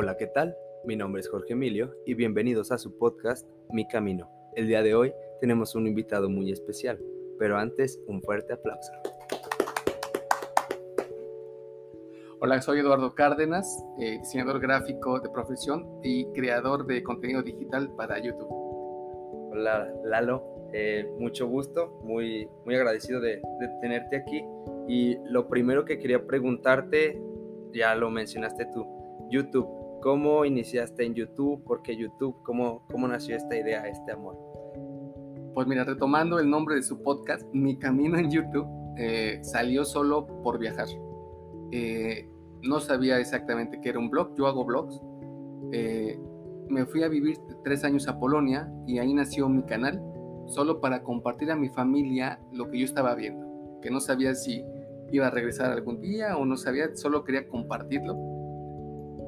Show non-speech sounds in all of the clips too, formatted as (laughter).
Hola, ¿qué tal? Mi nombre es Jorge Emilio y bienvenidos a su podcast Mi Camino. El día de hoy tenemos un invitado muy especial, pero antes un fuerte aplauso. Hola, soy Eduardo Cárdenas, eh, diseñador gráfico de profesión y creador de contenido digital para YouTube. Hola, Lalo, eh, mucho gusto, muy, muy agradecido de, de tenerte aquí. Y lo primero que quería preguntarte, ya lo mencionaste tú, YouTube. ¿Cómo iniciaste en YouTube? ¿Por qué YouTube? ¿Cómo, cómo nació esta idea, este amor? Pues mira, retomando el nombre de su podcast, mi camino en YouTube eh, salió solo por viajar. Eh, no sabía exactamente qué era un blog, yo hago blogs. Eh, me fui a vivir tres años a Polonia y ahí nació mi canal, solo para compartir a mi familia lo que yo estaba viendo, que no sabía si iba a regresar algún día o no sabía, solo quería compartirlo.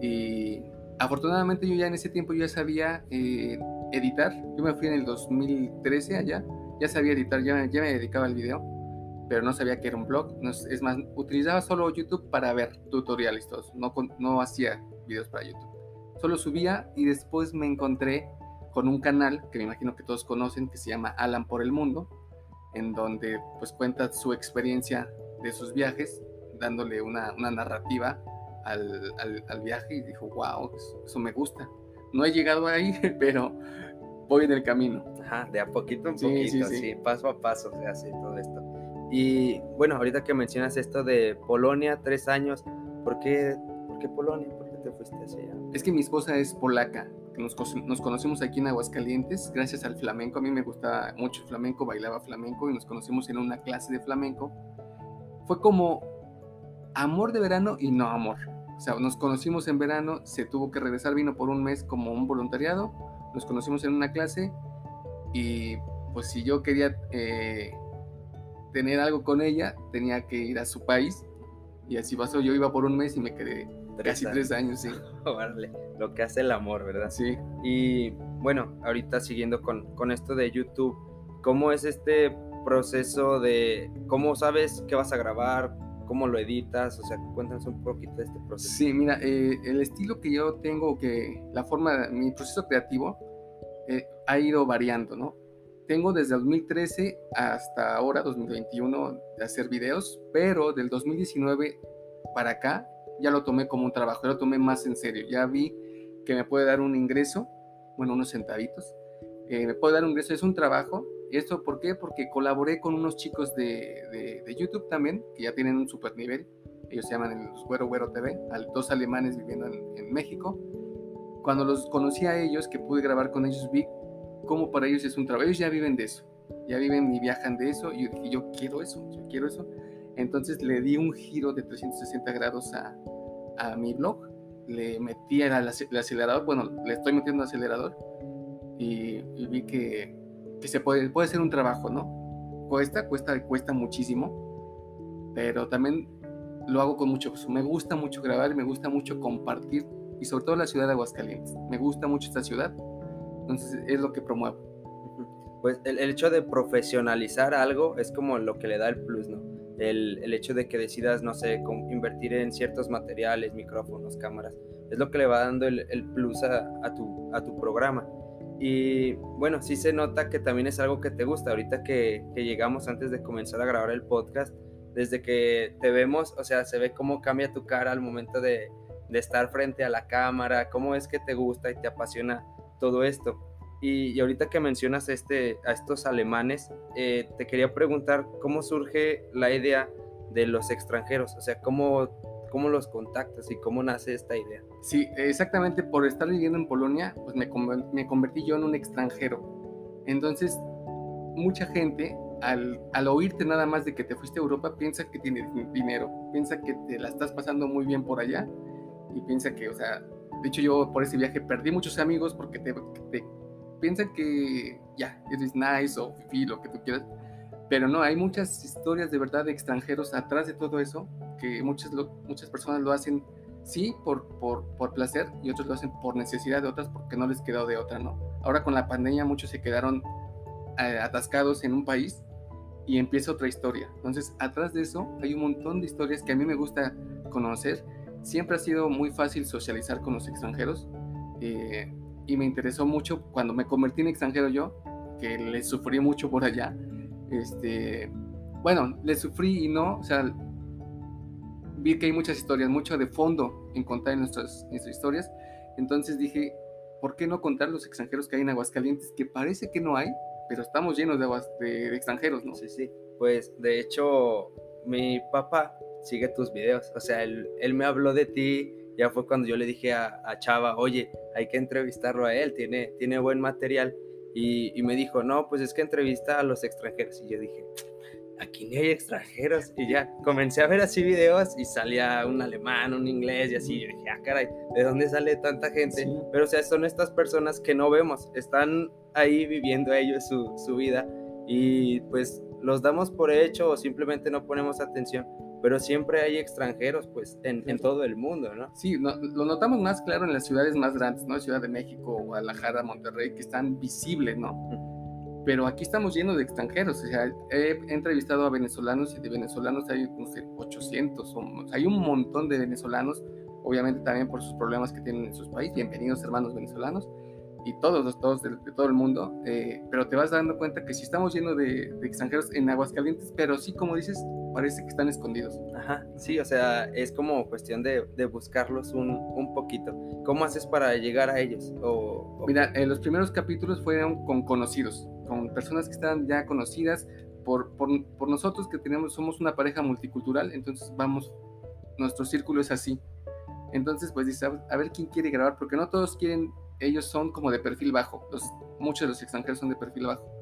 Y afortunadamente yo ya en ese tiempo ya sabía eh, editar. Yo me fui en el 2013 allá, ya sabía editar, ya, ya me dedicaba al video, pero no sabía que era un blog. No, es más, utilizaba solo YouTube para ver tutoriales, todos. No, no hacía videos para YouTube. Solo subía y después me encontré con un canal que me imagino que todos conocen que se llama Alan por el Mundo, en donde pues cuenta su experiencia de sus viajes, dándole una, una narrativa al, al, viaje y dijo, wow, eso, me gusta. No he llegado ahí, (laughs) pero voy en el camino. Ajá, de a poquito en poquito, sí, sí, paso a paso se hace todo esto. Y bueno, ahorita que mencionas esto de Polonia, tres años, ¿por qué, por qué Polonia? ¿Por qué te fuiste hacia allá? Es que mi esposa es polaca, nos, nos, conocimos aquí en Aguascalientes gracias al flamenco. A mí me gustaba mucho el flamenco, bailaba flamenco y nos conocimos en una clase de flamenco. Fue como amor de verano y no amor. O sea, nos conocimos en verano, se tuvo que regresar, vino por un mes como un voluntariado, nos conocimos en una clase y pues si yo quería eh, tener algo con ella, tenía que ir a su país y así pasó, yo iba por un mes y me quedé casi tres años, sí. (laughs) Vale, lo que hace el amor, ¿verdad? Sí. Y bueno, ahorita siguiendo con, con esto de YouTube, ¿cómo es este proceso de cómo sabes qué vas a grabar? ¿Cómo lo editas? O sea, cuéntanos un poquito de este proceso. Sí, mira, eh, el estilo que yo tengo, que la forma, mi proceso creativo eh, ha ido variando, ¿no? Tengo desde 2013 hasta ahora, 2021, de hacer videos, pero del 2019 para acá ya lo tomé como un trabajo, ya lo tomé más en serio. Ya vi que me puede dar un ingreso, bueno, unos centavitos, eh, me puede dar un ingreso, es un trabajo ¿Esto por qué? Porque colaboré con unos chicos de, de, YouTube también, que ya tienen un super nivel. Ellos se llaman los Güero Güero TV, dos alemanes viviendo en, en, México. Cuando los conocí a ellos, que pude grabar con ellos, vi cómo para ellos es un trabajo. Ellos ya viven de eso, ya viven y viajan de eso. Y yo dije, yo quiero eso, yo quiero eso. Entonces le di un giro de 360 grados a, a mi blog. Le metí el, acelerador, bueno, le estoy metiendo acelerador. Y vi que que se puede, puede ser un trabajo, ¿no? Cuesta, cuesta, cuesta muchísimo, pero también lo hago con mucho gusto. Me gusta mucho grabar, me gusta mucho compartir y sobre todo la ciudad de Aguascalientes. Me gusta mucho esta ciudad, entonces es lo que promuevo. Pues el, hecho de profesionalizar algo es como lo que le da el plus, ¿no? El, el hecho de que decidas, no sé, invertir en ciertos materiales, micrófonos, cámaras, es lo que le va dando el, el plus a, a, tu, a tu programa. Y bueno, sí se nota que también es algo que te gusta. Ahorita que, llegamos antes de comenzar a grabar el podcast, desde que te vemos, o sea, se ve cómo cambia tu cara al momento de, estar frente a la cámara, cómo es que te gusta y te apasiona todo esto. Y, ahorita que mencionas este, a estos alemanes, eh, te quería preguntar cómo surge la idea de los extranjeros, o sea, cómo cómo los contactas y cómo nace esta idea. Sí, exactamente por estar viviendo en Polonia, pues me, me convertí yo en un extranjero. Entonces, mucha gente al, al, oírte nada más de que te fuiste a Europa piensa que tienes dinero, piensa que te la estás pasando muy bien por allá y piensa que, o sea, de hecho yo por ese viaje perdí muchos amigos porque te, te piensan que ya, eres nice o lo que tú quieras, pero no, hay muchas historias de verdad de extranjeros atrás de todo eso, que muchas, muchas personas lo hacen, sí, por, por, por, placer, y otros lo hacen por necesidad de otras, porque no les quedó de otra, ¿no? Ahora con la pandemia muchos se quedaron eh, atascados en un país y empieza otra historia. Entonces, atrás de eso hay un montón de historias que a mí me gusta conocer siempre ha sido muy fácil socializar con los extranjeros eh, y me interesó mucho cuando me convertí en extranjero yo, que le sufrí mucho por allá. Este, bueno, le sufrí y no, o sea, vi que hay muchas historias, mucho de fondo en contar nuestras, historias. Entonces dije, ¿por qué no contar los extranjeros que hay en Aguascalientes? Que parece que no hay, pero estamos llenos de, de, extranjeros, ¿no? Sí, sí. Pues de hecho, mi papá sigue tus videos. O sea, él, me habló de ti. Ya fue cuando yo le dije a, Chava, oye, hay que entrevistarlo a él, tiene buen material. Y, y me dijo, no, pues es que entrevista a los extranjeros. Y yo dije, aquí ni hay extranjeros. Y ya comencé a ver así videos y salía un alemán, un inglés y así. Y dije, ah, caray, ¿de dónde sale tanta gente? Pero o sea, son estas personas que no vemos, están ahí viviendo ellos su, su vida y pues los damos por hecho o simplemente no ponemos atención. Pero siempre hay extranjeros, pues, en, en todo el mundo, ¿no? Sí, lo notamos más claro en las ciudades más grandes, ¿no? Ciudad de México, Guadalajara, Monterrey, que están visibles, ¿no? pero aquí estamos llenos de extranjeros. O sea, he, entrevistado a venezolanos y de venezolanos hay, no sé, 800. O, hay un montón de venezolanos, obviamente también por sus problemas que tienen en sus países. Bienvenidos, hermanos venezolanos. Y todos, todos de, todo el mundo. Eh, pero te vas dando cuenta que sí estamos llenos de, extranjeros en Aguascalientes, pero sí, como dices, parece que están escondidos. Ajá, sí, o sea, es como cuestión de, de buscarlos un, un, poquito. ¿Cómo haces para llegar a ellos? O, Mira, eh, los primeros capítulos fueron con conocidos con personas que están ya conocidas por, por, por, nosotros que tenemos, somos una pareja multicultural, entonces vamos, nuestro círculo es así. Entonces, pues dice, a ver quién quiere grabar, porque no todos quieren, ellos son como de perfil bajo, los, muchos de los extranjeros son de perfil bajo.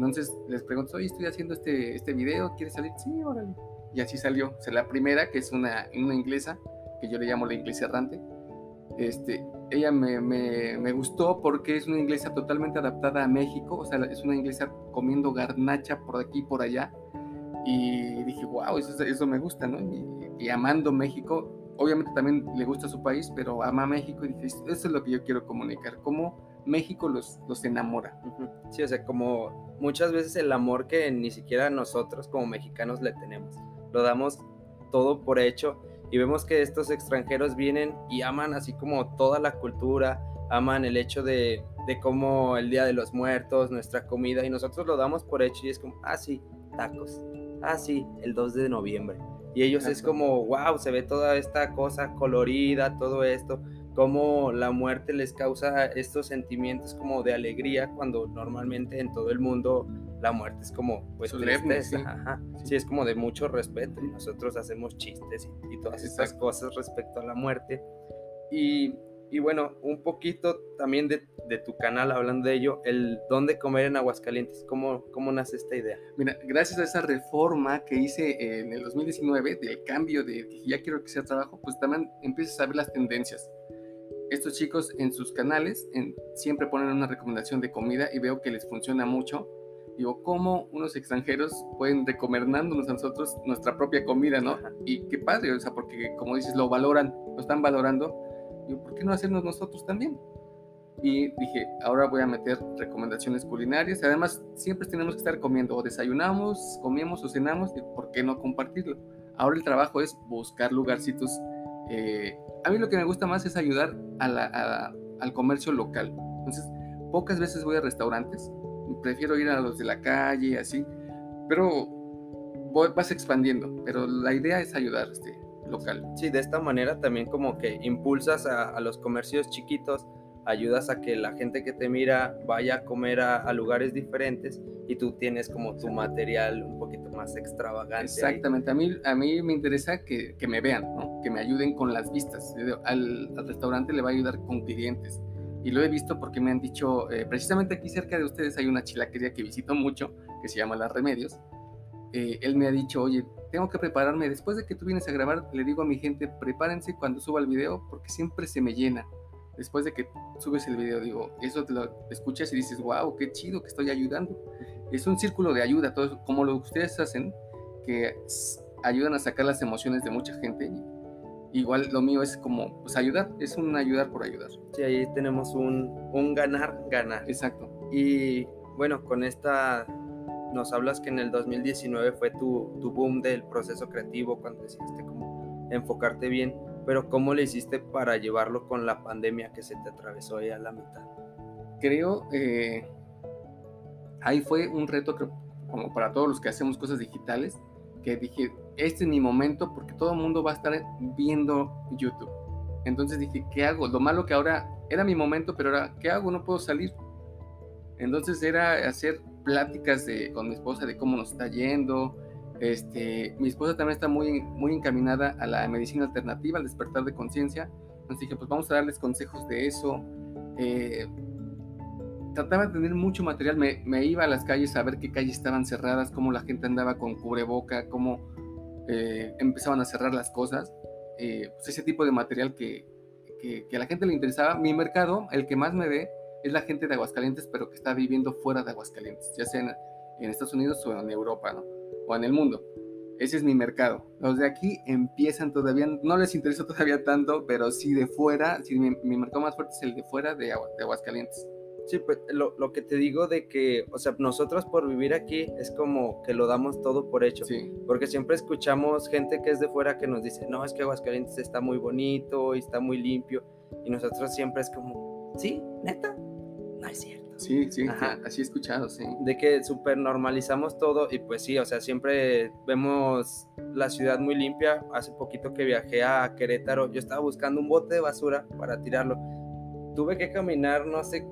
Entonces les pregunto, oye, estoy haciendo este, este video, ¿quieres salir? Sí, órale. Y así salió. O sea, la primera, que es una, una inglesa, que yo le llamo la inglesa errante, este, ella me, me, gustó porque es una inglesa totalmente adaptada a México, o sea, es una inglesa comiendo garnacha por aquí y por allá. Y dije, wow, eso, eso me gusta, ¿no? Y, amando México, obviamente también le gusta su país, pero ama México y dije, eso es lo que yo quiero comunicar, cómo México los, los enamora. Sí, o sea, como muchas veces el amor que ni siquiera nosotros como mexicanos le tenemos, lo damos todo por hecho y vemos que estos extranjeros vienen y aman así como toda la cultura, aman el hecho de, de cómo el Día de los Muertos, nuestra comida, y nosotros lo damos por hecho y es como, ah, sí, tacos, ah, sí, el 2 de noviembre. Y ellos es como, wow, se ve toda esta cosa colorida, todo esto, cómo la muerte les causa estos sentimientos como de alegría cuando normalmente en todo el mundo la muerte es como, pues, tristeza, sí. es como de mucho respeto y nosotros hacemos chistes y, todas estas cosas respecto a la muerte. Y, y bueno, un poquito también de, de, tu canal hablando de ello, el dónde comer en Aguascalientes, ¿cómo, ¿cómo nace esta idea? Mira, gracias a esa reforma que hice en el 2019, del cambio de que ya quiero que sea trabajo, pues también empiezas a ver las tendencias. Estos chicos en sus canales en, siempre ponen una recomendación de comida y veo que les funciona mucho digo, ¿cómo unos extranjeros pueden recomendándonos a nosotros nuestra propia comida, ¿no? Y qué padre, o sea, porque como dices, lo valoran, lo están valorando. Digo, ¿por qué no hacernos nosotros también? Y dije, ahora voy a meter recomendaciones culinarias. Además, siempre tenemos que estar comiendo, o desayunamos, comemos o cenamos, ¿por qué no compartirlo? Ahora el trabajo es buscar lugarcitos. Eh, a mí lo que me gusta más es ayudar al comercio local. Entonces, pocas veces voy a restaurantes, prefiero ir a los de la calle, así, pero vas expandiendo, pero la idea es ayudar este local. Sí, de esta manera también como que impulsas a, los comercios chiquitos, ayudas a que la gente que te mira vaya a comer a, lugares diferentes y tú tienes como tu material un poquito más extravagante. Exactamente, a mí, a mí me interesa que, que me vean, ¿no? que me ayuden con las vistas. Al, al, restaurante le va a ayudar con clientes y lo he visto porque me han dicho, eh, precisamente aquí cerca de ustedes hay una chilaquería que visito mucho, que se llama Las Remedios. Eh, él me ha dicho, oye, tengo que prepararme, después de que tú vienes a grabar, le digo a mi gente, prepárense cuando suba el video, porque siempre se me llena. Después de que subes el video, digo, eso te lo escuchas y dices, wow, qué chido que estoy ayudando. Es un círculo de ayuda, todo como lo que ustedes hacen, que ayudan a sacar las emociones de mucha gente igual lo mío es como pues ayudar, es un ayudar por ayudar. Sí, ahí tenemos un, un ganar, ganar. Exacto. Y bueno, con esta nos hablas que en el 2019 fue tu, tu boom del proceso creativo cuando decidiste como enfocarte bien. Pero ¿cómo le hiciste para llevarlo con la pandemia que se te atravesó ahí a la mitad? Creo, eh, ahí fue un reto, como para todos los que hacemos cosas digitales, que dije, este es mi momento porque todo el mundo va a estar viendo YouTube. Entonces dije, ¿qué hago? Lo malo que ahora era mi momento, pero ahora, ¿qué hago? No puedo salir. Entonces era hacer pláticas de, con mi esposa de cómo nos está yendo. Este, mi esposa también está muy, muy encaminada a la medicina alternativa, al despertar de conciencia. Entonces dije, pues vamos a darles consejos de eso. Eh, trataba de tener mucho material, me, me, iba a las calles a ver qué calles estaban cerradas, cómo la gente andaba con cubreboca, cómo eh, empezaban a cerrar las cosas. Eh, pues ese tipo de material que, que, que, a la gente le interesaba. Mi mercado, el que más me ve, es la gente de Aguascalientes, pero que está viviendo fuera de Aguascalientes, ya sea en, en Estados Unidos o en Europa, ¿no? O en el mundo. Ese es mi mercado. Los de aquí empiezan todavía, no les interesa (laughs) todavía tanto, pero sí de fuera, sí, mi, mi mercado más fuerte es el de fuera de, de Aguascalientes. Sí, pues lo, lo, que te digo de que, o sea, nosotros por vivir aquí es como que lo damos todo por hecho. Sí. Porque siempre escuchamos gente que es de fuera que nos dice, no, es que Aguascalientes está muy bonito y está muy limpio. Y nosotros siempre es como, sí, neta, no es cierto. Sí, sí, Ajá. así he escuchado, sí. De que súper normalizamos todo y pues sí, o sea, siempre vemos la ciudad muy limpia. Hace poquito que viajé a Querétaro, yo estaba buscando un bote de basura para tirarlo. Tuve que caminar, no sé,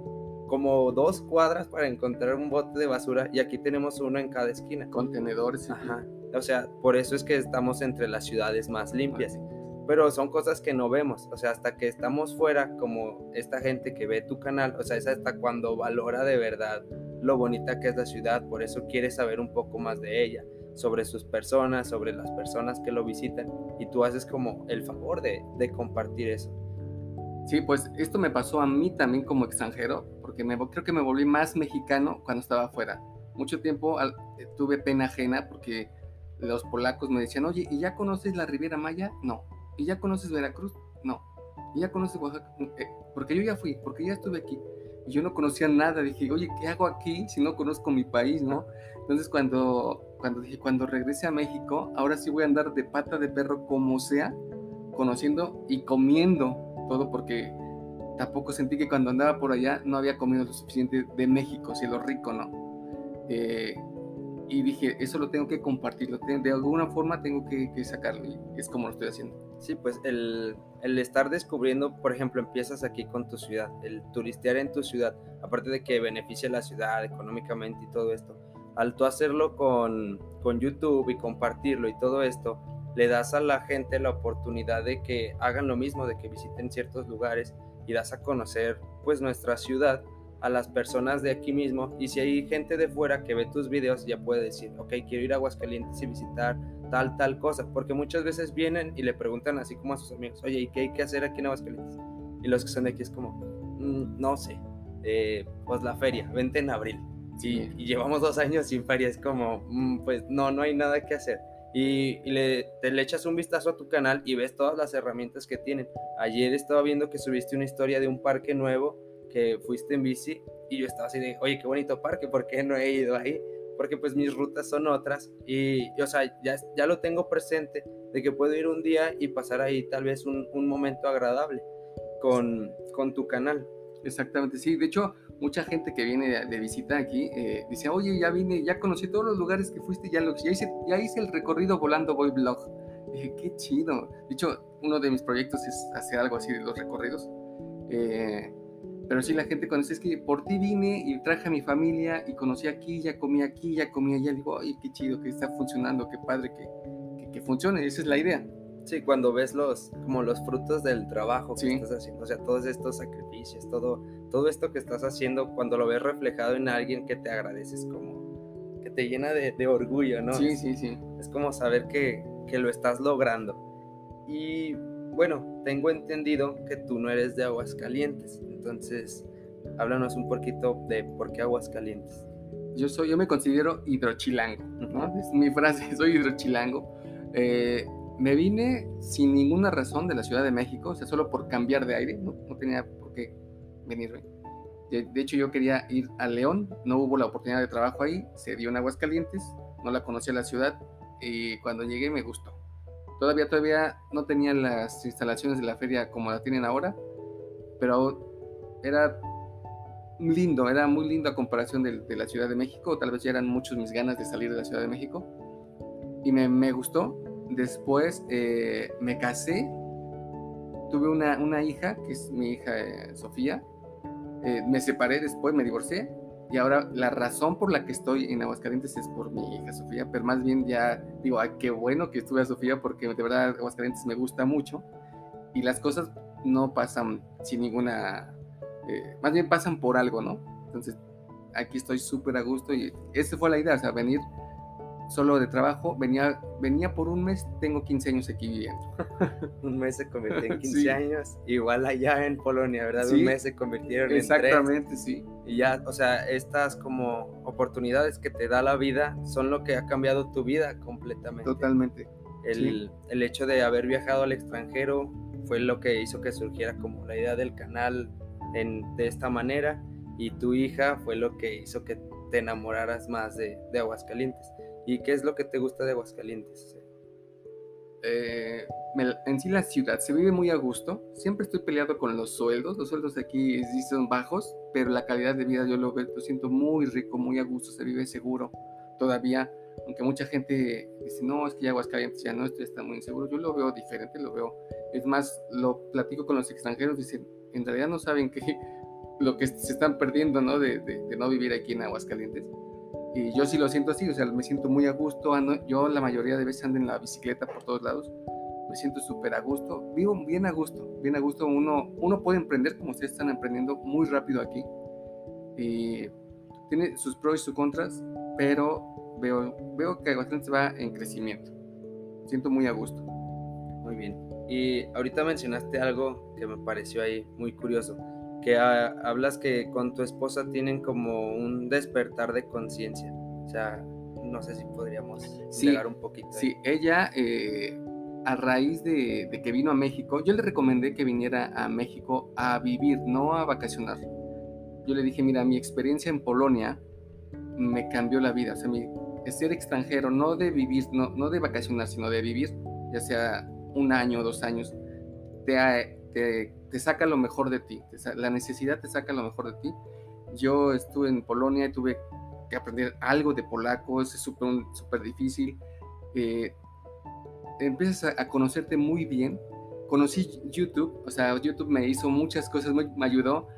como dos cuadras para encontrar un bote de basura y aquí tenemos uno en cada esquina. Contenedores. Ajá. O sea, por eso es que estamos entre las ciudades más limpias. Pero son cosas que no vemos. O sea, hasta que estamos fuera, como esta gente que ve tu canal, o sea, es hasta cuando valora de verdad lo bonita que es la ciudad. Por eso quiere saber un poco más de ella, sobre sus personas, sobre las personas que lo visitan. Y tú haces como el favor de, compartir eso. Sí, pues esto me pasó a mí también como extranjero, porque me, creo que me volví más mexicano cuando estaba afuera. Mucho tiempo eh, tuve pena ajena porque los polacos me decían, oye, ¿y ya conoces la Riviera Maya? No. ¿Y ya conoces Veracruz? No. ¿Y ya conoces Oaxaca? Eh, porque yo ya fui, porque ya estuve aquí. Y yo no conocía nada. Dije, oye, ¿qué hago aquí si no conozco mi país, no? Entonces cuando, cuando dije, cuando regrese a México, ahora sí voy a andar de pata de perro como sea, conociendo y comiendo todo porque tampoco sentí que cuando andaba por allá no había comido lo suficiente de México, si lo rico, ¿no? Eh, y dije, eso lo tengo que compartirlo, de alguna forma tengo que, que, sacarlo y es como lo estoy haciendo. Sí, pues el, el, estar descubriendo, por ejemplo, empiezas aquí con tu ciudad, el turistear en tu ciudad, aparte de que beneficia a la ciudad económicamente y todo esto, al tú hacerlo con, con YouTube y compartirlo y todo esto, le das a la gente la oportunidad de que hagan lo mismo, de que visiten ciertos lugares y das a conocer pues nuestra ciudad a las personas de aquí mismo y si hay gente de fuera que ve tus videos ya puede decir, ok, quiero ir a Aguascalientes y visitar tal, tal cosa, porque muchas veces vienen y le preguntan así como a sus amigos, oye, ¿y qué hay que hacer aquí en Aguascalientes? Y los que son de aquí es como, mmm, no sé, eh, pues la feria, vente en abril. Y, y, llevamos dos años sin feria, es como, mmm, pues no, no hay nada que hacer y, y le, te le echas un vistazo a tu canal y ves todas las herramientas que tienen. Ayer estaba viendo que subiste una historia de un parque nuevo que fuiste en bici y yo estaba así de, oye, qué bonito parque, ¿por qué no he ido ahí? Porque pues mis rutas son otras y, y o sea, ya, ya lo tengo presente de que puedo ir un día y pasar ahí tal vez un, un momento agradable con, con tu canal. Exactamente, sí. De hecho, mucha gente que viene de, de visita aquí eh, dice, oye, ya vine, ya conocí todos los lugares que fuiste, ya, los, ya, hice, ya hice el recorrido volando Voy Blog. Dije, qué chido. De hecho, uno de mis proyectos es hacer algo así de los recorridos. Eh, pero sí, la gente conoce, es que por ti vine y traje a mi familia y conocí aquí, ya comí aquí, ya comí allá. Digo, ay, qué chido que está funcionando, qué padre que, que, que funcione. Esa es la idea. Sí, cuando ves los, como los frutos del trabajo que sí. estás haciendo, o sea, todos estos sacrificios, todo, todo esto que estás haciendo, cuando lo ves reflejado en alguien que te agradeces, como que te llena de, de orgullo, ¿no? Sí, sí, sí. Es como saber que, que lo estás logrando. Y bueno, tengo entendido que tú no eres de Aguascalientes, entonces háblanos un poquito de por qué Aguascalientes. Yo soy, yo me considero hidrochilango, ¿no? Es mi frase, (laughs) soy hidrochilango. Eh, me vine sin ninguna razón de la Ciudad de México, o sea, solo por cambiar de aire, no, no tenía por qué venirme. De, de, hecho, yo quería ir a León, no hubo la oportunidad de trabajo ahí, se dio en Aguascalientes, no la conocía la ciudad y cuando llegué me gustó. Todavía, todavía no tenían las instalaciones de la feria como la tienen ahora, pero era lindo, era muy lindo a comparación de, la Ciudad de México, tal vez ya eran muchos mis ganas de salir de la Ciudad de México, y me, gustó. Después eh, me casé, tuve una, una, hija, que es mi hija eh, Sofía, eh, me separé después, me divorcié, y ahora la razón por la que estoy en Aguascalientes es por mi hija Sofía, pero más bien ya digo, ay, qué bueno que estuve a Sofía porque de verdad Aguascalientes me gusta mucho y las cosas no pasan sin ninguna, eh, más bien pasan por algo, ¿no? Entonces aquí estoy súper a gusto y esa fue la idea, o sea, venir solo de trabajo, venía, venía por un mes, tengo 15 años aquí viviendo. (laughs) un mes se convirtió en (laughs) 15 años, igual allá en Polonia, ¿verdad? un mes se convirtieron en Exactamente, sí. Y ya, o sea, estas como oportunidades que te da la vida son lo que ha cambiado tu vida completamente. Totalmente. El, el hecho de haber viajado al extranjero fue lo que hizo que surgiera como la idea del canal en, de esta manera y tu hija fue lo que hizo que te enamoraras más de, de Aguascalientes. ¿Y qué es lo que te gusta de Aguascalientes? Eh, en sí la ciudad se vive muy a gusto. Siempre estoy peleado con los sueldos. Los sueldos aquí sí son bajos, pero la calidad de vida yo lo, lo siento muy rico, muy a gusto. Se vive seguro todavía. Aunque mucha gente dice, no, es que Aguascalientes ya no, estoy está muy inseguro. Yo lo veo diferente, lo veo. Es más, lo platico con los extranjeros. Dicen, en realidad no saben que (laughs) lo que se están perdiendo, ¿no? De, de no vivir aquí en Aguascalientes. Y yo sí lo siento así, o sea, me siento muy a gusto. yo la mayoría de veces ando en la bicicleta por todos lados. Me siento súper a gusto. Vivo bien a gusto, bien a gusto. Uno, uno puede emprender como ustedes están emprendiendo muy rápido aquí. Y tiene sus pros y sus contras, pero veo, veo que bastante va en crecimiento. Me siento muy a gusto. Muy bien. Y ahorita mencionaste algo que me pareció ahí muy curioso que hablas que con tu esposa tienen como un despertar de conciencia. O sea, no sé si podríamos sí, un poquito. Sí, ella, eh, a raíz de, que vino a México, yo le recomendé que viniera a México a vivir, no a vacacionar. Yo le dije, mira, mi experiencia en Polonia me cambió la vida. O sea, mi, ser extranjero, no de vivir, no, no de vacacionar, sino de vivir, ya sea un año dos años, te, te te saca lo mejor de ti, la necesidad te saca lo mejor de ti. Yo estuve en Polonia y tuve que aprender algo de polaco, es súper super difícil. Eh, empiezas a, conocerte muy bien. Conocí YouTube, o sea, YouTube me hizo muchas cosas, me ayudó.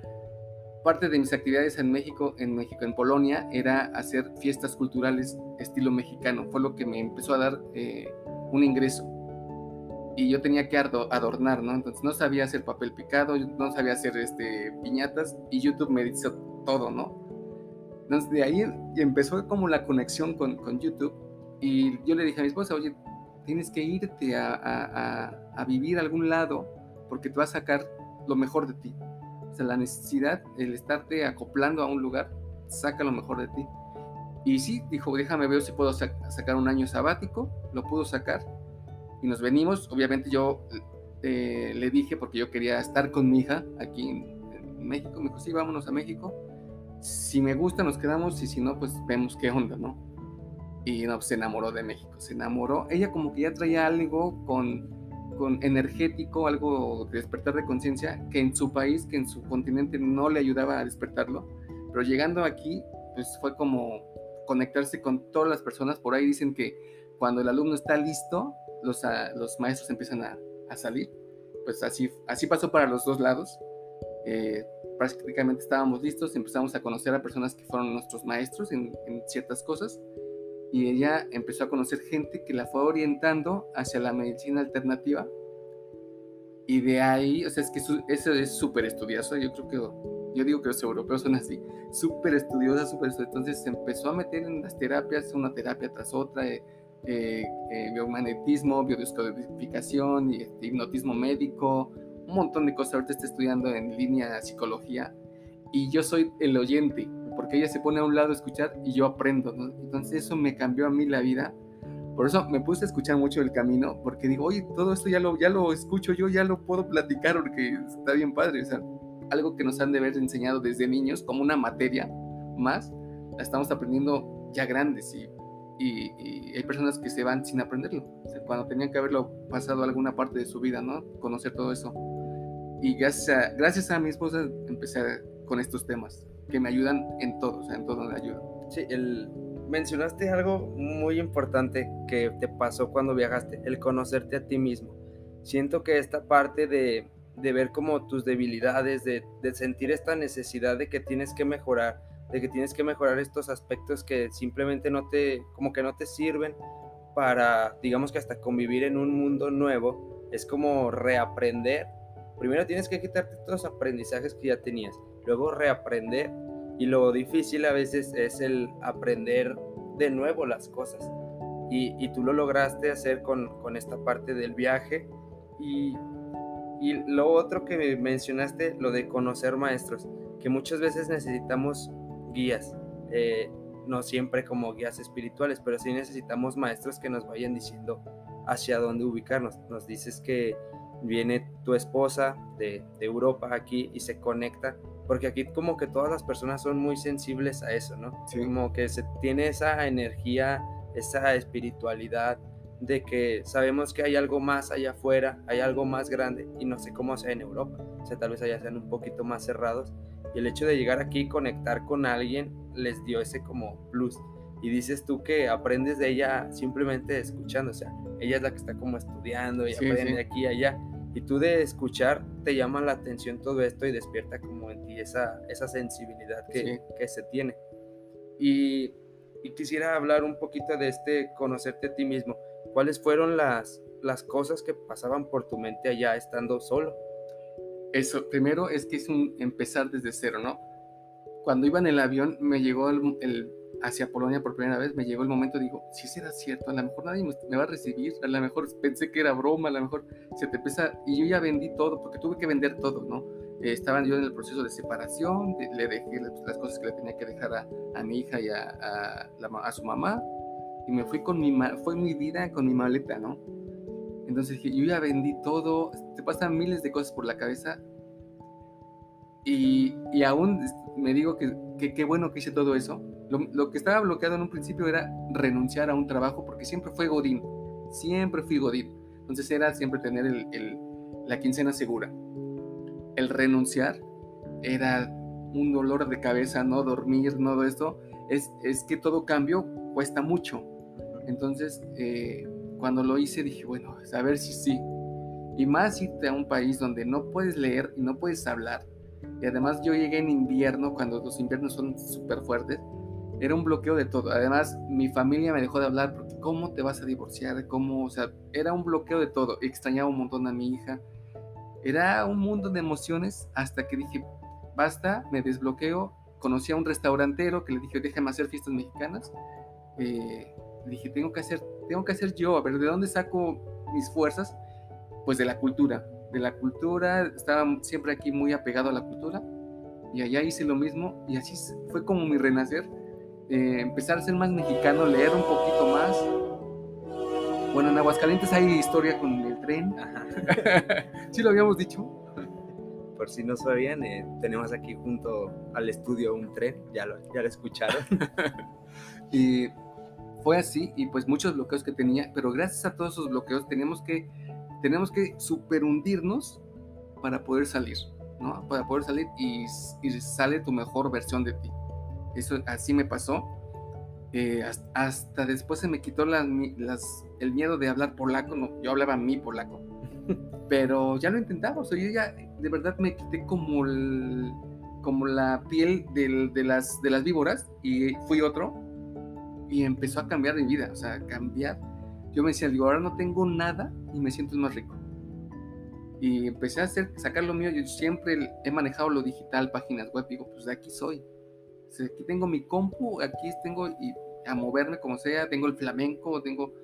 Parte de mis actividades en México, en México, en Polonia, era hacer fiestas culturales estilo mexicano. Fue lo que me empezó a dar eh, un ingreso y yo tenía que adornar, ¿no? Entonces no sabía hacer papel picado, no sabía hacer este, piñatas y YouTube me hizo todo, ¿no? Entonces de ahí empezó como la conexión con, con YouTube y yo le dije a mi esposa, oye, tienes que irte a, a, a, vivir a algún lado porque te va a sacar lo mejor de ti. O sea, la necesidad, el estarte acoplando a un lugar, saca lo mejor de ti. Y sí, dijo, déjame ver si puedo sacar un año sabático, lo pudo sacar y nos venimos. Obviamente yo eh, le dije, porque yo quería estar con mi hija aquí en, México, me dijo, sí, vámonos a México. Si me gusta, nos quedamos y si no, pues vemos qué onda, ¿no? Y no, pues, se enamoró de México, se enamoró. Ella como que ya traía algo con, con energético, algo de despertar de conciencia, que en su país, que en su continente no le ayudaba a despertarlo. Pero llegando aquí, pues fue como conectarse con todas las personas. Por ahí dicen que cuando el alumno está listo, los, ah, los maestros empiezan a, a, salir. Pues así, así pasó para los dos lados. Eh, prácticamente estábamos listos, empezamos a conocer a personas que fueron nuestros maestros en, en, ciertas cosas y ella empezó a conocer gente que la fue orientando hacia la medicina alternativa y de ahí, o sea, es que eso es súper estudioso, yo creo que, yo digo que los europeos son así, súper estudiosas, súper entonces se empezó a meter en las terapias, una terapia tras otra, eh, eh, eh, biomagnetismo, biodescodificación, este, hipnotismo médico, un montón de cosas. Ahorita estoy estudiando en línea psicología y yo soy el oyente, porque ella se pone a un lado a escuchar y yo aprendo. Entonces eso me cambió a mí la vida. Por eso me puse a escuchar mucho el camino, porque digo, oye, todo esto ya lo, ya lo escucho yo, ya lo puedo platicar porque está bien padre. O sea, algo que nos han de haber enseñado desde niños como una materia más, la estamos aprendiendo ya grandes y y, hay personas que se van sin aprenderlo, cuando tenían que haberlo pasado alguna parte de su vida, ¿no? Conocer todo eso. Y gracias a, gracias a mi esposa empecé con estos temas, que me ayudan en todo, o sea, en todo me ayudan. Sí, el, mencionaste algo muy importante que te pasó cuando viajaste, el conocerte a ti mismo. Siento que esta parte de, de ver como tus debilidades, de, de sentir esta necesidad de que tienes que mejorar, de que tienes que mejorar estos aspectos que simplemente no te, como que no te sirven para, digamos que hasta convivir en un mundo nuevo, es como reaprender. Primero tienes que quitarte todos los aprendizajes que ya tenías, luego reaprender y lo difícil a veces es el aprender de nuevo las cosas. Y, y tú lo lograste hacer con, con, esta parte del viaje. Y, y lo otro que mencionaste, lo de conocer maestros, que muchas veces necesitamos guías, eh, no siempre como guías espirituales, pero sí necesitamos maestros que nos vayan diciendo hacia dónde ubicarnos. Nos dices que viene tu esposa de, Europa aquí y se conecta, porque aquí como que todas las personas son muy sensibles a eso, ¿no? Como que se tiene esa energía, esa espiritualidad de que sabemos que hay algo más allá afuera, hay algo más grande y no sé cómo sea en Europa, o sea, tal vez allá sean un poquito más cerrados y el hecho de llegar aquí y conectar con alguien les dio ese como plus. Y dices tú que aprendes de ella simplemente escuchando, o sea, ella es la que está como estudiando y aprende aquí y allá. Y tú de escuchar te llama la atención todo esto y despierta como en ti esa, esa sensibilidad que, que se tiene. Y, y, quisiera hablar un poquito de este conocerte a ti mismo. ¿Cuáles fueron las, las cosas que pasaban por tu mente allá estando solo? Eso, primero es que es un empezar desde cero, ¿no? Cuando iba en el avión, me llegó el, hacia Polonia por primera vez, me llegó el momento, digo, si será cierto, a lo mejor nadie me va a recibir, a lo mejor pensé que era broma, a lo mejor se te pesa, y yo ya vendí todo, porque tuve que vender todo, ¿no? Eh, estaban yo en el proceso de separación, le dejé las, cosas que le tenía que dejar a, a mi hija y a, a, la, a, su mamá, y me fui con mi, fue mi vida con mi maleta, ¿no? Entonces dije, yo ya vendí todo, te pasan miles de cosas por la cabeza y, y aún me digo que qué bueno que hice todo eso. Lo, lo, que estaba bloqueado en un principio era renunciar a un trabajo porque siempre fue Godín, siempre fui Godín. Entonces era siempre tener el, el, la quincena segura. El renunciar era un dolor de cabeza, no dormir, no esto. Es, es que todo cambio cuesta mucho. Entonces, eh, cuando lo hice dije, bueno, a ver si sí. Y más irte a un país donde no puedes leer y no puedes hablar. Y además yo llegué en invierno, cuando los inviernos son súper fuertes. Era un bloqueo de todo. Además, mi familia me dejó de hablar porque ¿cómo te vas a divorciar? ¿Cómo? O sea, era un bloqueo de todo. Extrañaba un montón a mi hija. Era un mundo de emociones hasta que dije, basta, me desbloqueo. Conocí a un restaurantero que le dije, déjame hacer fiestas mexicanas. Eh, dije, tengo que hacer tengo que hacer yo, a ver, ¿de dónde saco mis fuerzas? Pues de la cultura, de la cultura, estaba siempre aquí muy apegado a la cultura y allá hice lo mismo y así fue como mi renacer, eh, empezar a ser más mexicano, leer un poquito más. Bueno, en Aguascalientes hay historia con el tren, (laughs) sí lo habíamos dicho. Por si no sabían, eh, tenemos aquí junto al estudio un tren, ya lo, ya lo escucharon. (laughs) y fue así y pues muchos bloqueos que tenía, pero gracias a todos esos bloqueos tenemos que, tenemos que superhundirnos para poder salir, ¿no? Para poder salir y, sale tu mejor versión de ti. Eso así me pasó. Eh, hasta, después se me quitó las, el miedo de hablar polaco, no, yo hablaba mi polaco, (laughs) pero ya lo intentaba, o sea, yo ya de verdad me quité como, como la piel de, las, de las víboras y fui otro y empezó a cambiar mi vida, o sea, cambiar. Yo me decía, digo, ahora no tengo nada y me siento más rico. Y empecé a hacer, sacar lo mío. Yo siempre he manejado lo digital, páginas web. Digo, pues de aquí soy. aquí tengo mi compu, aquí tengo y a moverme como sea. Tengo el flamenco, tengo,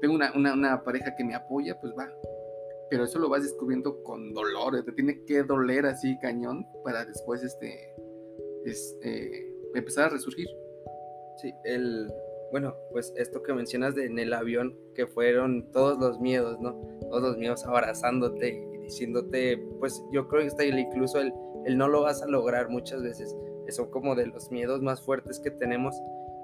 tengo una, una, pareja que me apoya, pues va. Pero eso lo vas descubriendo con dolor. Te tiene que doler así cañón para después este, este empezar a resurgir. Sí, el, bueno, pues esto que mencionas de en el avión, que fueron todos los miedos, ¿no? Todos los miedos abrazándote y diciéndote, pues yo creo que está incluso el, el no lo vas a lograr muchas veces. Son como de los miedos más fuertes que tenemos.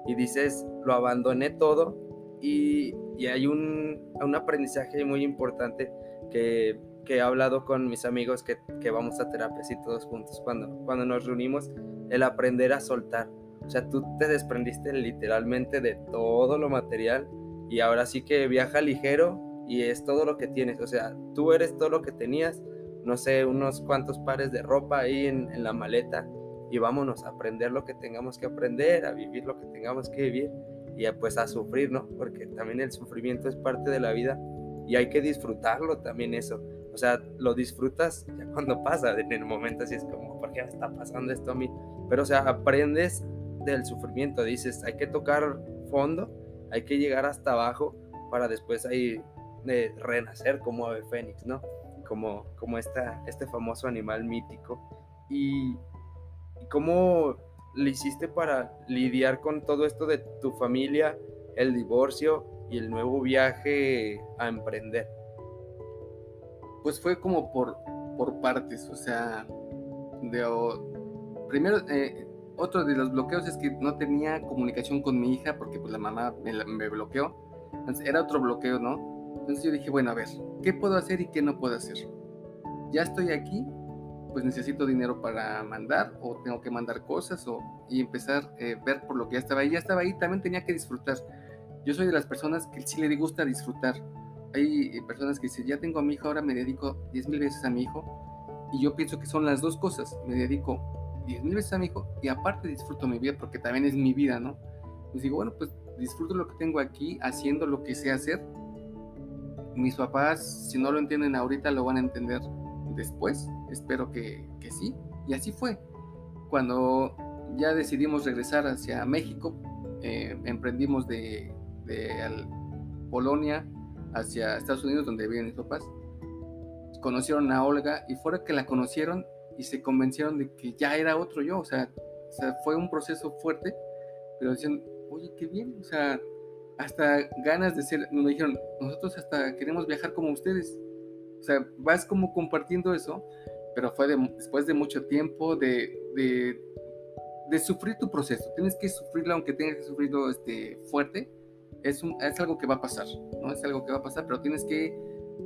y dices, lo abandoné todo y, y hay un, un, aprendizaje muy importante que, que, he hablado con mis amigos que, que vamos a terapia así todos juntos cuando, cuando nos reunimos, el aprender a soltar. O sea, tú te desprendiste literalmente de todo lo material y ahora sí que viaja ligero y es todo lo que tienes. O sea, tú eres todo lo que tenías, no sé, unos cuantos pares de ropa ahí en, en la maleta y vámonos a aprender lo que tengamos que aprender, a vivir lo que tengamos que vivir y pues a sufrir, ¿no? Porque también el sufrimiento es parte de la vida y hay que disfrutarlo también eso. O sea, lo disfrutas ya cuando pasa, en el momento así es como, ¿por qué me está pasando esto a mí? Pero o sea, aprendes del sufrimiento, dices, hay que tocar fondo, hay que llegar hasta abajo para después ahí de renacer como ave fénix, ¿no? Como, como esta, este famoso animal mítico. Y, ¿Cómo le hiciste para lidiar con todo esto de tu familia, el divorcio y el nuevo viaje a emprender? Pues fue como por, por partes, o sea, de, primero, eh, otro de los bloqueos es que no tenía comunicación con mi hija porque pues la mamá me, me bloqueó, entonces era otro bloqueo, ¿no? Entonces yo dije, bueno, a ver, ¿qué puedo hacer y qué no puedo hacer? Ya estoy aquí, pues necesito dinero para mandar o tengo que mandar cosas o, y empezar a eh, ver por lo que ya estaba ahí. Ya estaba ahí, también tenía que disfrutar. Yo soy de las personas que sí le gusta disfrutar. Hay eh, personas que dicen, ya tengo a mi hijo, ahora me dedico 10 mil veces a mi hijo. Y yo pienso que son las dos cosas. Me dedico 10 mil veces a mi hijo y aparte disfruto mi vida porque también es mi vida, ¿no? Y digo, bueno, pues disfruto lo que tengo aquí haciendo lo que sé hacer. Mis papás, si no lo entienden ahorita, lo van a entender después. Espero que, que sí. Y así fue. Cuando ya decidimos regresar hacia México, eh, emprendimos de, de Polonia hacia Estados Unidos, donde viven mis papás. Conocieron a Olga y fuera que la conocieron y se convencieron de que ya era otro yo. O sea, o sea fue un proceso fuerte, pero decían, oye, qué bien. O sea, hasta ganas de ser, nos dijeron, nosotros hasta queremos viajar como ustedes. O sea, vas como compartiendo eso, pero fue después de mucho tiempo de, de, de, sufrir tu proceso. Tienes que sufrirlo, aunque tengas que sufrirlo este, fuerte. Es, un, es algo que va a pasar, ¿no? Es algo que va a pasar, pero tienes que,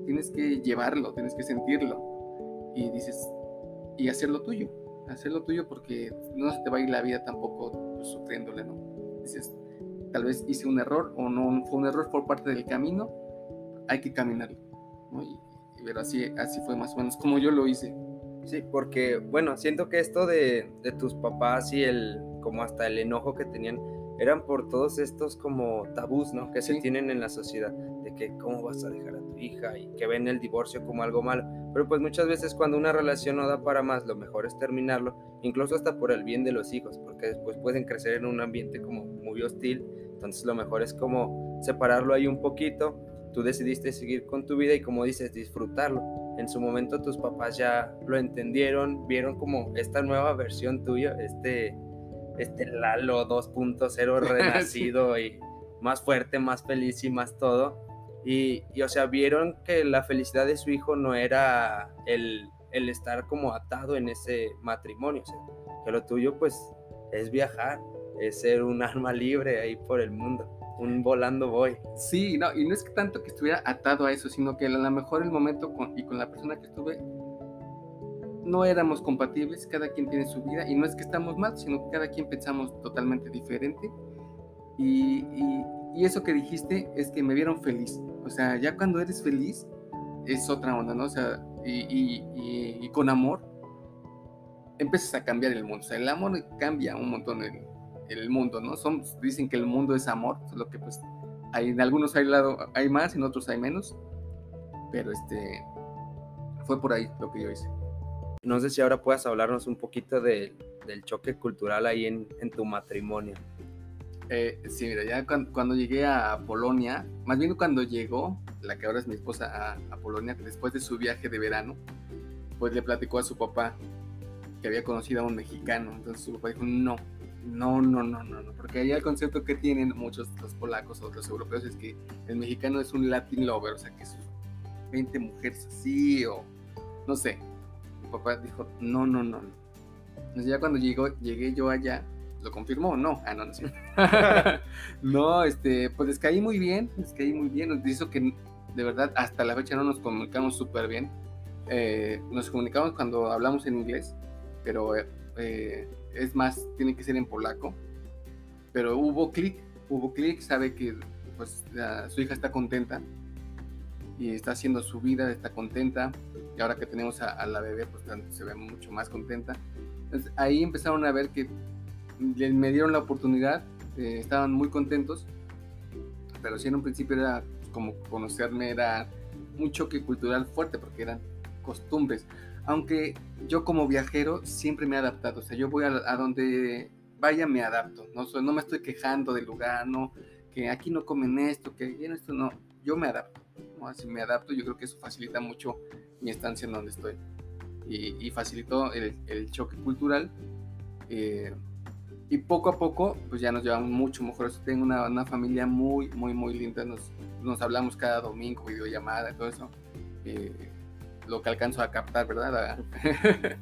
tienes que llevarlo, tienes que sentirlo. Y dices, y hacerlo tuyo, hacerlo tuyo porque no se te va a ir la vida tampoco pues, sufriéndole, ¿no? Dices, tal vez hice un error o no fue un error por parte del camino, hay que caminarlo, ¿no? Y, pero así, así fue más o menos como yo lo hice. Sí, porque bueno, siento que esto de, de tus papás y el, como hasta el enojo que tenían, eran por todos estos como tabús, ¿no? Que se tienen en la sociedad, de que cómo vas a dejar a tu hija y que ven el divorcio como algo malo. Pero pues muchas veces cuando una relación no da para más, lo mejor es terminarlo, incluso hasta por el bien de los hijos, porque después pueden crecer en un ambiente como muy hostil, entonces lo mejor es como separarlo ahí un poquito tú decidiste seguir con tu vida y como dices, disfrutarlo. En su momento tus papás ya lo entendieron, vieron como esta nueva versión tuya, este, este Lalo 2.0 (laughs) renacido y más fuerte, más feliz y más todo. Y, y, o sea, vieron que la felicidad de su hijo no era el, el estar como atado en ese matrimonio, o sea, que lo tuyo pues es viajar, es ser un (laughs) alma libre ahí por el mundo un volando voy. Sí, no, y no es que tanto que estuviera atado a eso, sino que a lo mejor el momento con, y con la persona que estuve no éramos compatibles, cada quien tiene su vida, y no es que estamos mal, sino que cada quien pensamos totalmente diferente. Y, y, y eso que dijiste es que me vieron feliz. O sea, ya cuando eres feliz es otra onda, ¿no? O sea, y, y con amor empiezas a cambiar el mundo. O sea, el amor cambia un montón el, el mundo, ¿no? Son, dicen que el mundo es amor, lo que pues hay, en algunos hay, lado, hay más, en otros hay menos, pero este fue por ahí lo que yo hice. No sé si ahora puedas hablarnos un poquito de, del choque cultural ahí en, en tu matrimonio. Eh, sí, mira, ya cuando, llegué a Polonia, más bien cuando llegó, la que ahora es mi esposa, a, a Polonia, después de su viaje de verano, pues le platicó a su papá que había conocido a un mexicano. Entonces su papá dijo, no, no, no, no, no, no, porque ahí el concepto que tienen muchos los polacos o los europeos es que el mexicano es un Latin lover, o sea, que sus 20 mujeres así o no sé. Mi papá dijo, no, no, no. Entonces ya cuando llegó, llegué yo allá, ¿Lo confirmó o no? Ah, no, no sé. (laughs) no, este, pues les caí muy bien, les caí muy bien. Nos hizo que de verdad hasta la fecha no nos comunicamos súper bien. Eh, nos comunicamos cuando hablamos en inglés, pero eh, es más, tiene que ser en polaco. Pero hubo clic, hubo clic, sabe que pues su hija está contenta y está haciendo su vida, está contenta. Y ahora que tenemos a, la bebé, pues se ve mucho más contenta. Ahí empezaron a ver que me dieron la oportunidad, eh, estaban muy contentos, pero sí en un principio era como conocerme, era un choque cultural fuerte porque eran costumbres. Aunque yo como viajero siempre me he adaptado, o sea, yo voy a, donde vaya me adapto, no, no me estoy quejando del lugar, no, que aquí no comen esto, que en esto no, yo me adapto, así me adapto, yo creo que eso facilita mucho mi estancia en donde estoy y, facilitó el, choque cultural. Eh, y poco a poco, pues ya nos llevamos mucho mejor. Tengo una, una familia muy, muy, muy linda. Nos, nos, hablamos cada domingo, videollamada y todo eso. Eh, lo que alcanzo a captar, ¿verdad? (laughs)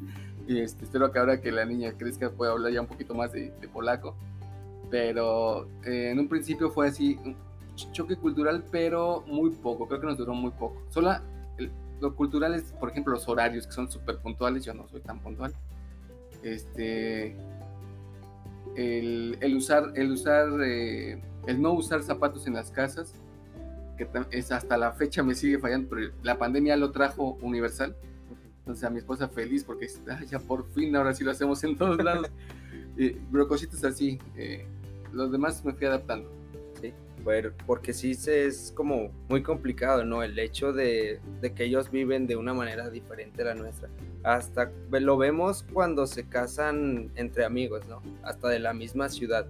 y este, espero que ahora que la niña crezca pueda hablar ya un poquito más de, polaco. Pero eh, en un principio fue así, un choque cultural, pero muy poco. Creo que nos duró muy poco. Solo lo cultural es, por ejemplo, los horarios, que son súper puntuales, yo no soy tan puntual. Este, el, el usar, el usar, eh, el no usar zapatos en las casas, que es hasta la fecha me sigue fallando, pero la pandemia lo trajo universal. Entonces a mi esposa feliz porque ya por fin ahora sí lo hacemos en todos (laughs) lados. eh, pero cositas así. Eh, los demás me fui adaptando porque sí es como muy complicado, ¿no? El hecho de, que ellos viven de una manera diferente a la nuestra. Hasta lo vemos cuando se casan entre amigos, ¿no? Hasta de la misma ciudad,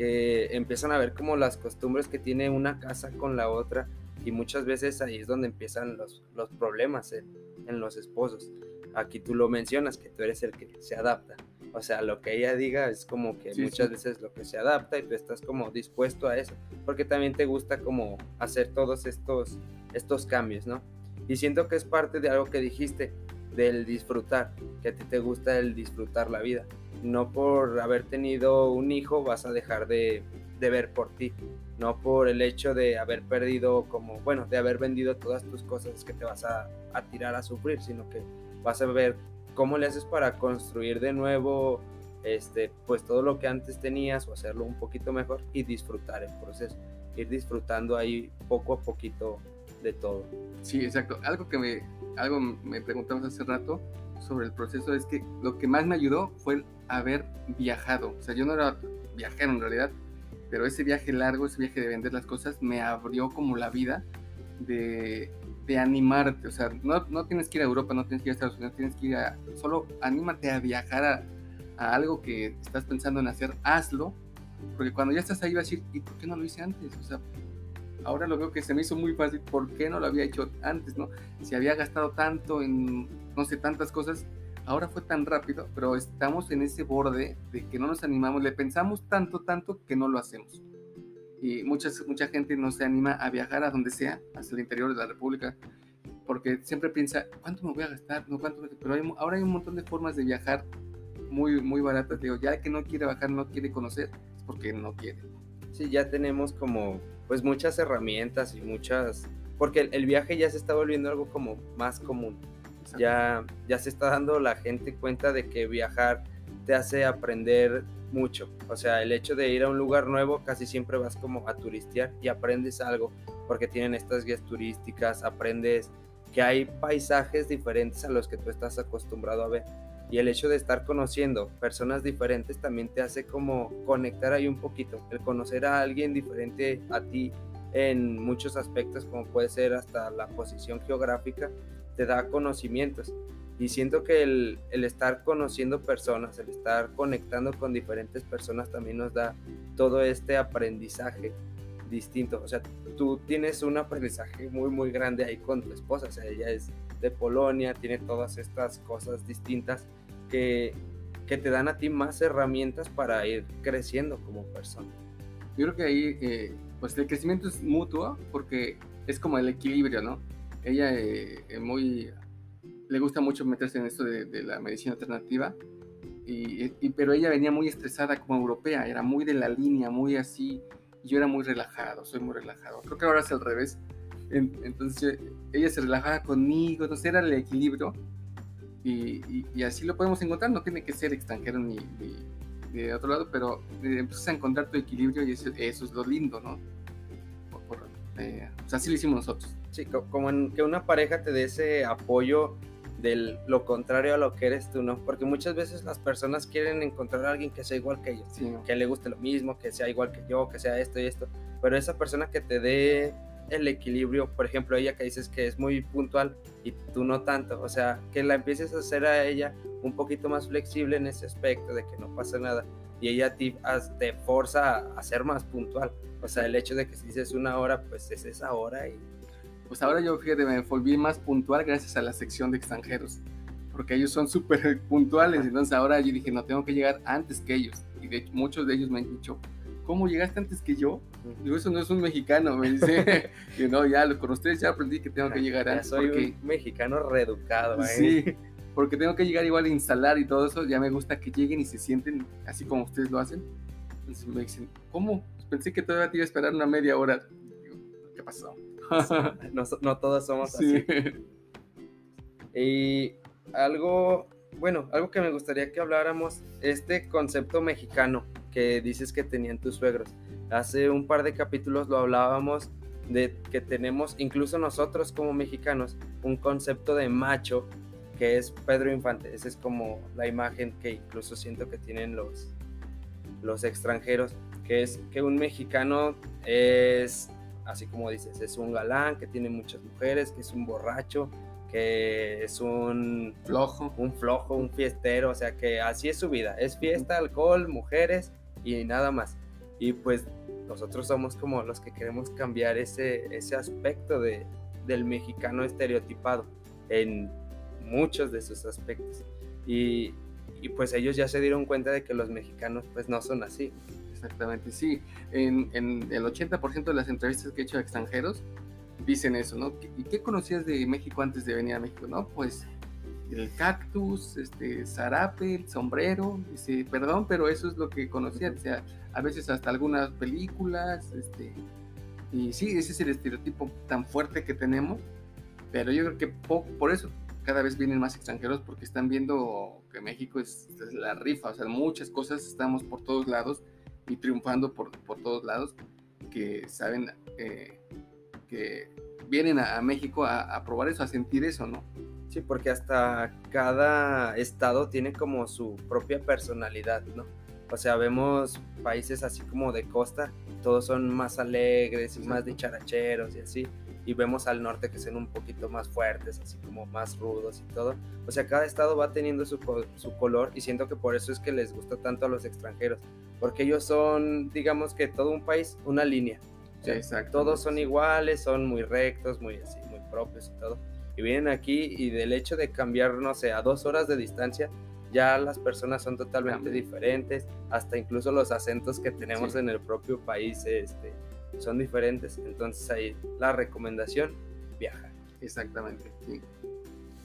que empiezan a ver como las costumbres que tiene una casa con la otra y muchas veces ahí es donde empiezan los, los problemas en, en los esposos. Aquí tú lo mencionas, que tú eres el que se adapta o sea, lo que ella diga es como que muchas veces lo que se adapta y tú estás como dispuesto a eso, porque también te gusta como hacer todos estos, estos cambios, ¿no? Y siento que es parte de algo que dijiste, del disfrutar, que a ti te gusta el disfrutar la vida. No por haber tenido un hijo vas a dejar de, de ver por ti, no por el hecho de haber perdido como, bueno, de haber vendido todas tus cosas que te vas a, a tirar a sufrir, sino que vas a ver cómo le haces para construir de nuevo este, pues todo lo que antes tenías o hacerlo un poquito mejor y disfrutar el proceso, ir disfrutando ahí poco a poquito de todo. Sí, exacto. Algo que me, algo me preguntamos hace rato sobre el proceso es que lo que más me ayudó fue el haber viajado. O sea, yo no era viajero en realidad, pero ese viaje largo, ese viaje de vender las cosas me abrió como la vida de de animarte, o sea, no, no, tienes que ir a Europa, no tienes que ir a Estados Unidos, tienes que ir a, solo anímate a viajar a, algo que estás pensando en hacer, hazlo, porque cuando ya estás ahí vas a decir, ¿y por qué no lo hice antes? O sea, ahora lo veo que se me hizo muy fácil, ¿por qué no lo había hecho antes, no? Si había gastado tanto en, no sé, tantas cosas, ahora fue tan rápido, pero estamos en ese borde de que no nos animamos, le pensamos tanto, tanto que no lo hacemos y muchas, mucha gente no se anima a viajar a donde sea, hasta el interior de la República, porque siempre piensa, ¿cuánto me voy a gastar? No, ¿cuánto Pero ahora hay un montón de formas de viajar muy, muy baratas. Digo, ya que no quiere bajar, no quiere conocer, es porque no quiere. Sí, ya tenemos como, pues muchas herramientas y muchas, porque el, viaje ya se está volviendo algo como más común. Ya, ya se está dando la gente cuenta de que viajar te hace aprender mucho. O sea, el hecho de ir a un lugar nuevo casi siempre vas como a turistear y aprendes algo porque tienen estas guías turísticas, aprendes que hay paisajes diferentes a los que tú estás acostumbrado a ver. Y el hecho de estar conociendo personas diferentes también te hace como conectar ahí un poquito, el conocer a alguien diferente a ti en muchos aspectos, como puede ser hasta la posición geográfica, te da conocimientos. Y siento que el, el, estar conociendo personas, el estar conectando con diferentes personas también nos da todo este aprendizaje distinto. O sea, tú tienes un aprendizaje muy, muy grande ahí con tu esposa. O sea, ella es de Polonia, tiene todas estas cosas distintas que, que te dan a ti más herramientas para ir creciendo como persona. Yo creo que ahí, eh, pues el crecimiento es mutuo porque es como el equilibrio, ¿no? Ella es eh, muy le gusta mucho meterse en esto de, la medicina alternativa y, pero ella venía muy estresada como europea, era muy de la línea, muy así, y yo era muy relajado, soy muy relajado. Creo que ahora es al revés. entonces ella se relajaba conmigo, entonces era el equilibrio y, y, así lo podemos encontrar, no tiene que ser extranjero ni, de otro lado, pero eh, empiezas a encontrar tu equilibrio y eso, eso es lo lindo, ¿no? Eh, o sea, así lo hicimos nosotros. Sí, como en que una pareja te dé ese apoyo de lo contrario a lo que eres tú, ¿no? Porque muchas veces las personas quieren encontrar a alguien que sea igual que ellos, que le guste lo mismo, que sea igual que yo, que sea esto y esto, pero esa persona que te dé el equilibrio, por ejemplo, ella que dices que es muy puntual y tú no tanto, o sea, que la empieces a hacer a ella un poquito más flexible en ese aspecto de que no pasa nada y ella te, te forza a, ser más puntual, o sea, el hecho de que si dices una hora, pues es esa hora y... Pues ahora yo fíjate, me volví más puntual gracias a la sección de extranjeros, porque ellos son súper (laughs) puntuales, entonces ahora yo dije, no, tengo que llegar antes que ellos, y de hecho muchos de ellos me han dicho, ¿cómo llegaste antes que yo? Digo, eso no es un mexicano, me dice. (laughs) que no, ya con ustedes ya aprendí que tengo que llegar antes. soy porque... un mexicano reeducado, ¿eh? Sí, (laughs) porque tengo que llegar igual a instalar y todo eso. Ya me gusta que lleguen y se sienten así como ustedes lo hacen. Entonces me dicen, ¿cómo? Pensé que todavía te iba a esperar una media hora. Digo, ¿qué pasó? no, no, todos somos (laughs) así. Y algo, bueno, algo que me gustaría que habláramos, este concepto mexicano que dices que tenían tus suegros. Hace un par de capítulos lo hablábamos de que tenemos, incluso nosotros como mexicanos, un concepto de macho que es Pedro Infante. Esa es como la imagen que incluso siento que tienen los, los extranjeros, que es que un mexicano es, así como dices, es un galán, que tiene muchas mujeres, que es un borracho, que es un flojo, un flojo, un fiestero, o sea que así es su vida, es fiesta, alcohol, mujeres y nada más. Y pues nosotros somos como los que queremos cambiar ese, ese aspecto de, del mexicano estereotipado en muchos de sus aspectos. Y, y, pues ellos ya se dieron cuenta de que los mexicanos pues no son así. Exactamente, sí. En, en el 80% de las entrevistas que he hecho a extranjeros dicen eso, ¿no? ¿Y qué conocías de México antes de venir a México? No, pues el cactus, este, zarape, el sombrero, dice, perdón, pero eso es lo que conocía, o sea, a veces hasta algunas películas, este, y sí, ese es el estereotipo tan fuerte que tenemos, pero yo creo que por eso cada vez vienen más extranjeros porque están viendo que México es, la rifa, o sea, muchas cosas estamos por todos lados y triunfando por, por todos lados, que saben eh, que vienen a, México a, a probar eso, a sentir eso, ¿no? Sí, porque hasta cada estado tiene como su propia personalidad, ¿no? O sea, vemos países así como de costa, todos son más alegres y más dicharacheros y así. Y vemos al norte que son un poquito más fuertes, así como más rudos y todo. O sea, cada estado va teniendo su, su color y siento que por eso es que les gusta tanto a los extranjeros. Porque ellos son, digamos que todo un país, una línea. Sí, exacto. Todos son iguales, son muy rectos, muy así, muy propios y todo y vienen aquí y del hecho de cambiar, no sé, a dos horas de distancia, ya las personas son totalmente diferentes, hasta incluso los acentos que tenemos en el propio país este, son diferentes. Entonces ahí la recomendación, viaja. Exactamente, sí.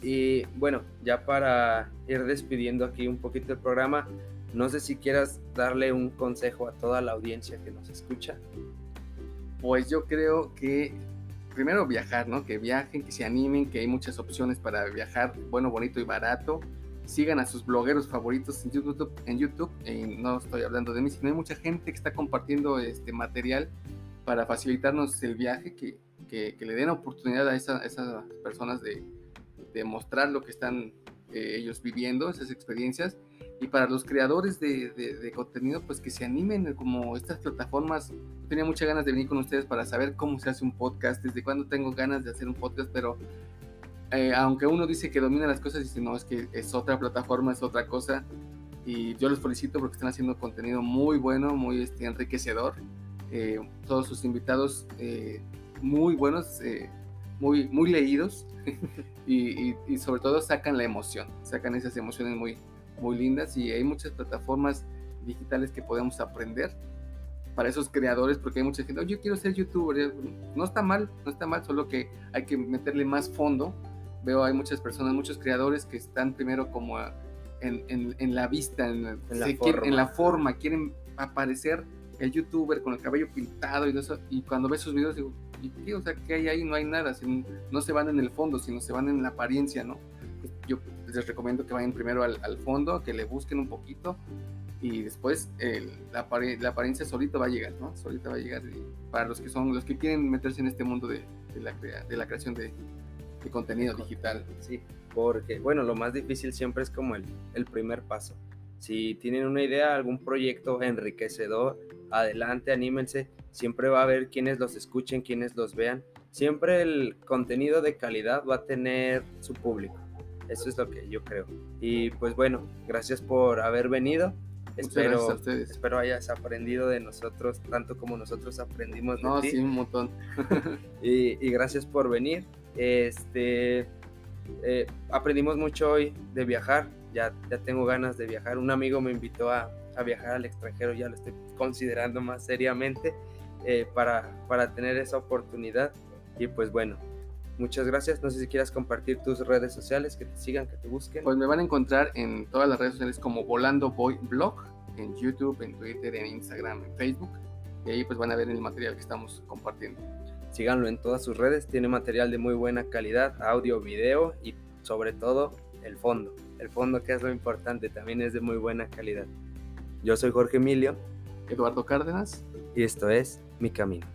Y bueno, ya para ir despidiendo aquí un poquito el programa, no sé si quieras darle un consejo a toda la audiencia que nos escucha. Pues yo creo que primero viajar, ¿no? Que viajen, que se animen, que hay muchas opciones para viajar, bueno, bonito y barato. Sigan a sus blogueros favoritos en YouTube, en YouTube. Y no estoy hablando de mí, sino hay mucha gente que está compartiendo este material para facilitarnos el viaje, que, que, le den oportunidad a, esas personas de, de, mostrar lo que están eh, ellos viviendo, esas experiencias. Y para los creadores de, de, contenido, pues que se animen, como estas plataformas. Tenía muchas ganas de venir con ustedes para saber cómo se hace un podcast, desde cuándo tengo ganas de hacer un podcast, pero eh, aunque uno dice que domina las cosas, dice, no, es que es otra plataforma, es otra cosa. Y yo los felicito porque están haciendo contenido muy bueno, muy este, enriquecedor. Eh, todos sus invitados eh, muy buenos, muy, muy leídos (laughs) y, y, y sobre todo sacan la emoción, sacan esas emociones muy, muy lindas y hay muchas plataformas digitales que podemos aprender para esos creadores, porque hay mucha gente, oh, yo quiero ser youtuber, no está mal, no está mal, solo que hay que meterle más fondo. Veo hay muchas personas, muchos creadores que están primero como en, en- en la vista, en, En la se quieren- forma. en la forma, quieren aparecer el youtuber con el cabello pintado y eso, y cuando ves sus videos digo, ¿y qué? O sea, ¿qué hay ahí? No hay nada, si no se van en el fondo, sino se van en la apariencia, ¿no? Yo les recomiendo que vayan primero al, al fondo, que le busquen un poquito, y después el- la, la apariencia solita va a llegar, ¿no? Solita va a llegar y para los que son, los que quieren meterse en este mundo de, de la, crea- de la creación de, de contenido digital. Sí, porque, bueno, lo más difícil siempre es como el, el primer paso. Si tienen una idea, algún proyecto enriquecedor, adelante, anímense. Siempre va a haber quienes los escuchen, quienes los vean. Siempre el contenido de calidad va a tener su público. Eso es lo que yo creo. Y pues bueno, gracias por haber venido. Espero, a espero hayas aprendido de nosotros tanto como nosotros aprendimos de No, ti sí, un montón. (laughs) y, y gracias por venir. Este, eh, aprendimos mucho hoy de viajar, ya, ya tengo ganas de viajar. Un amigo me invitó a, a viajar al extranjero, ya lo estoy considerando más seriamente eh, para, para tener esa oportunidad. Y pues bueno, muchas gracias. No sé si quieras compartir tus redes sociales, que te sigan, que te busquen. Pues me van a encontrar en todas las redes sociales como Volando Boy Blog, en YouTube, en Twitter, en Instagram, en Facebook. Y ahí pues van a ver el material que estamos compartiendo. Síganlo en todas sus redes, tiene material de muy buena calidad, audio, video y sobre todo el fondo. El fondo que es lo importante, también es de muy buena calidad. Yo soy Jorge Emilio Eduardo Cárdenas. y esto es Mi Camino.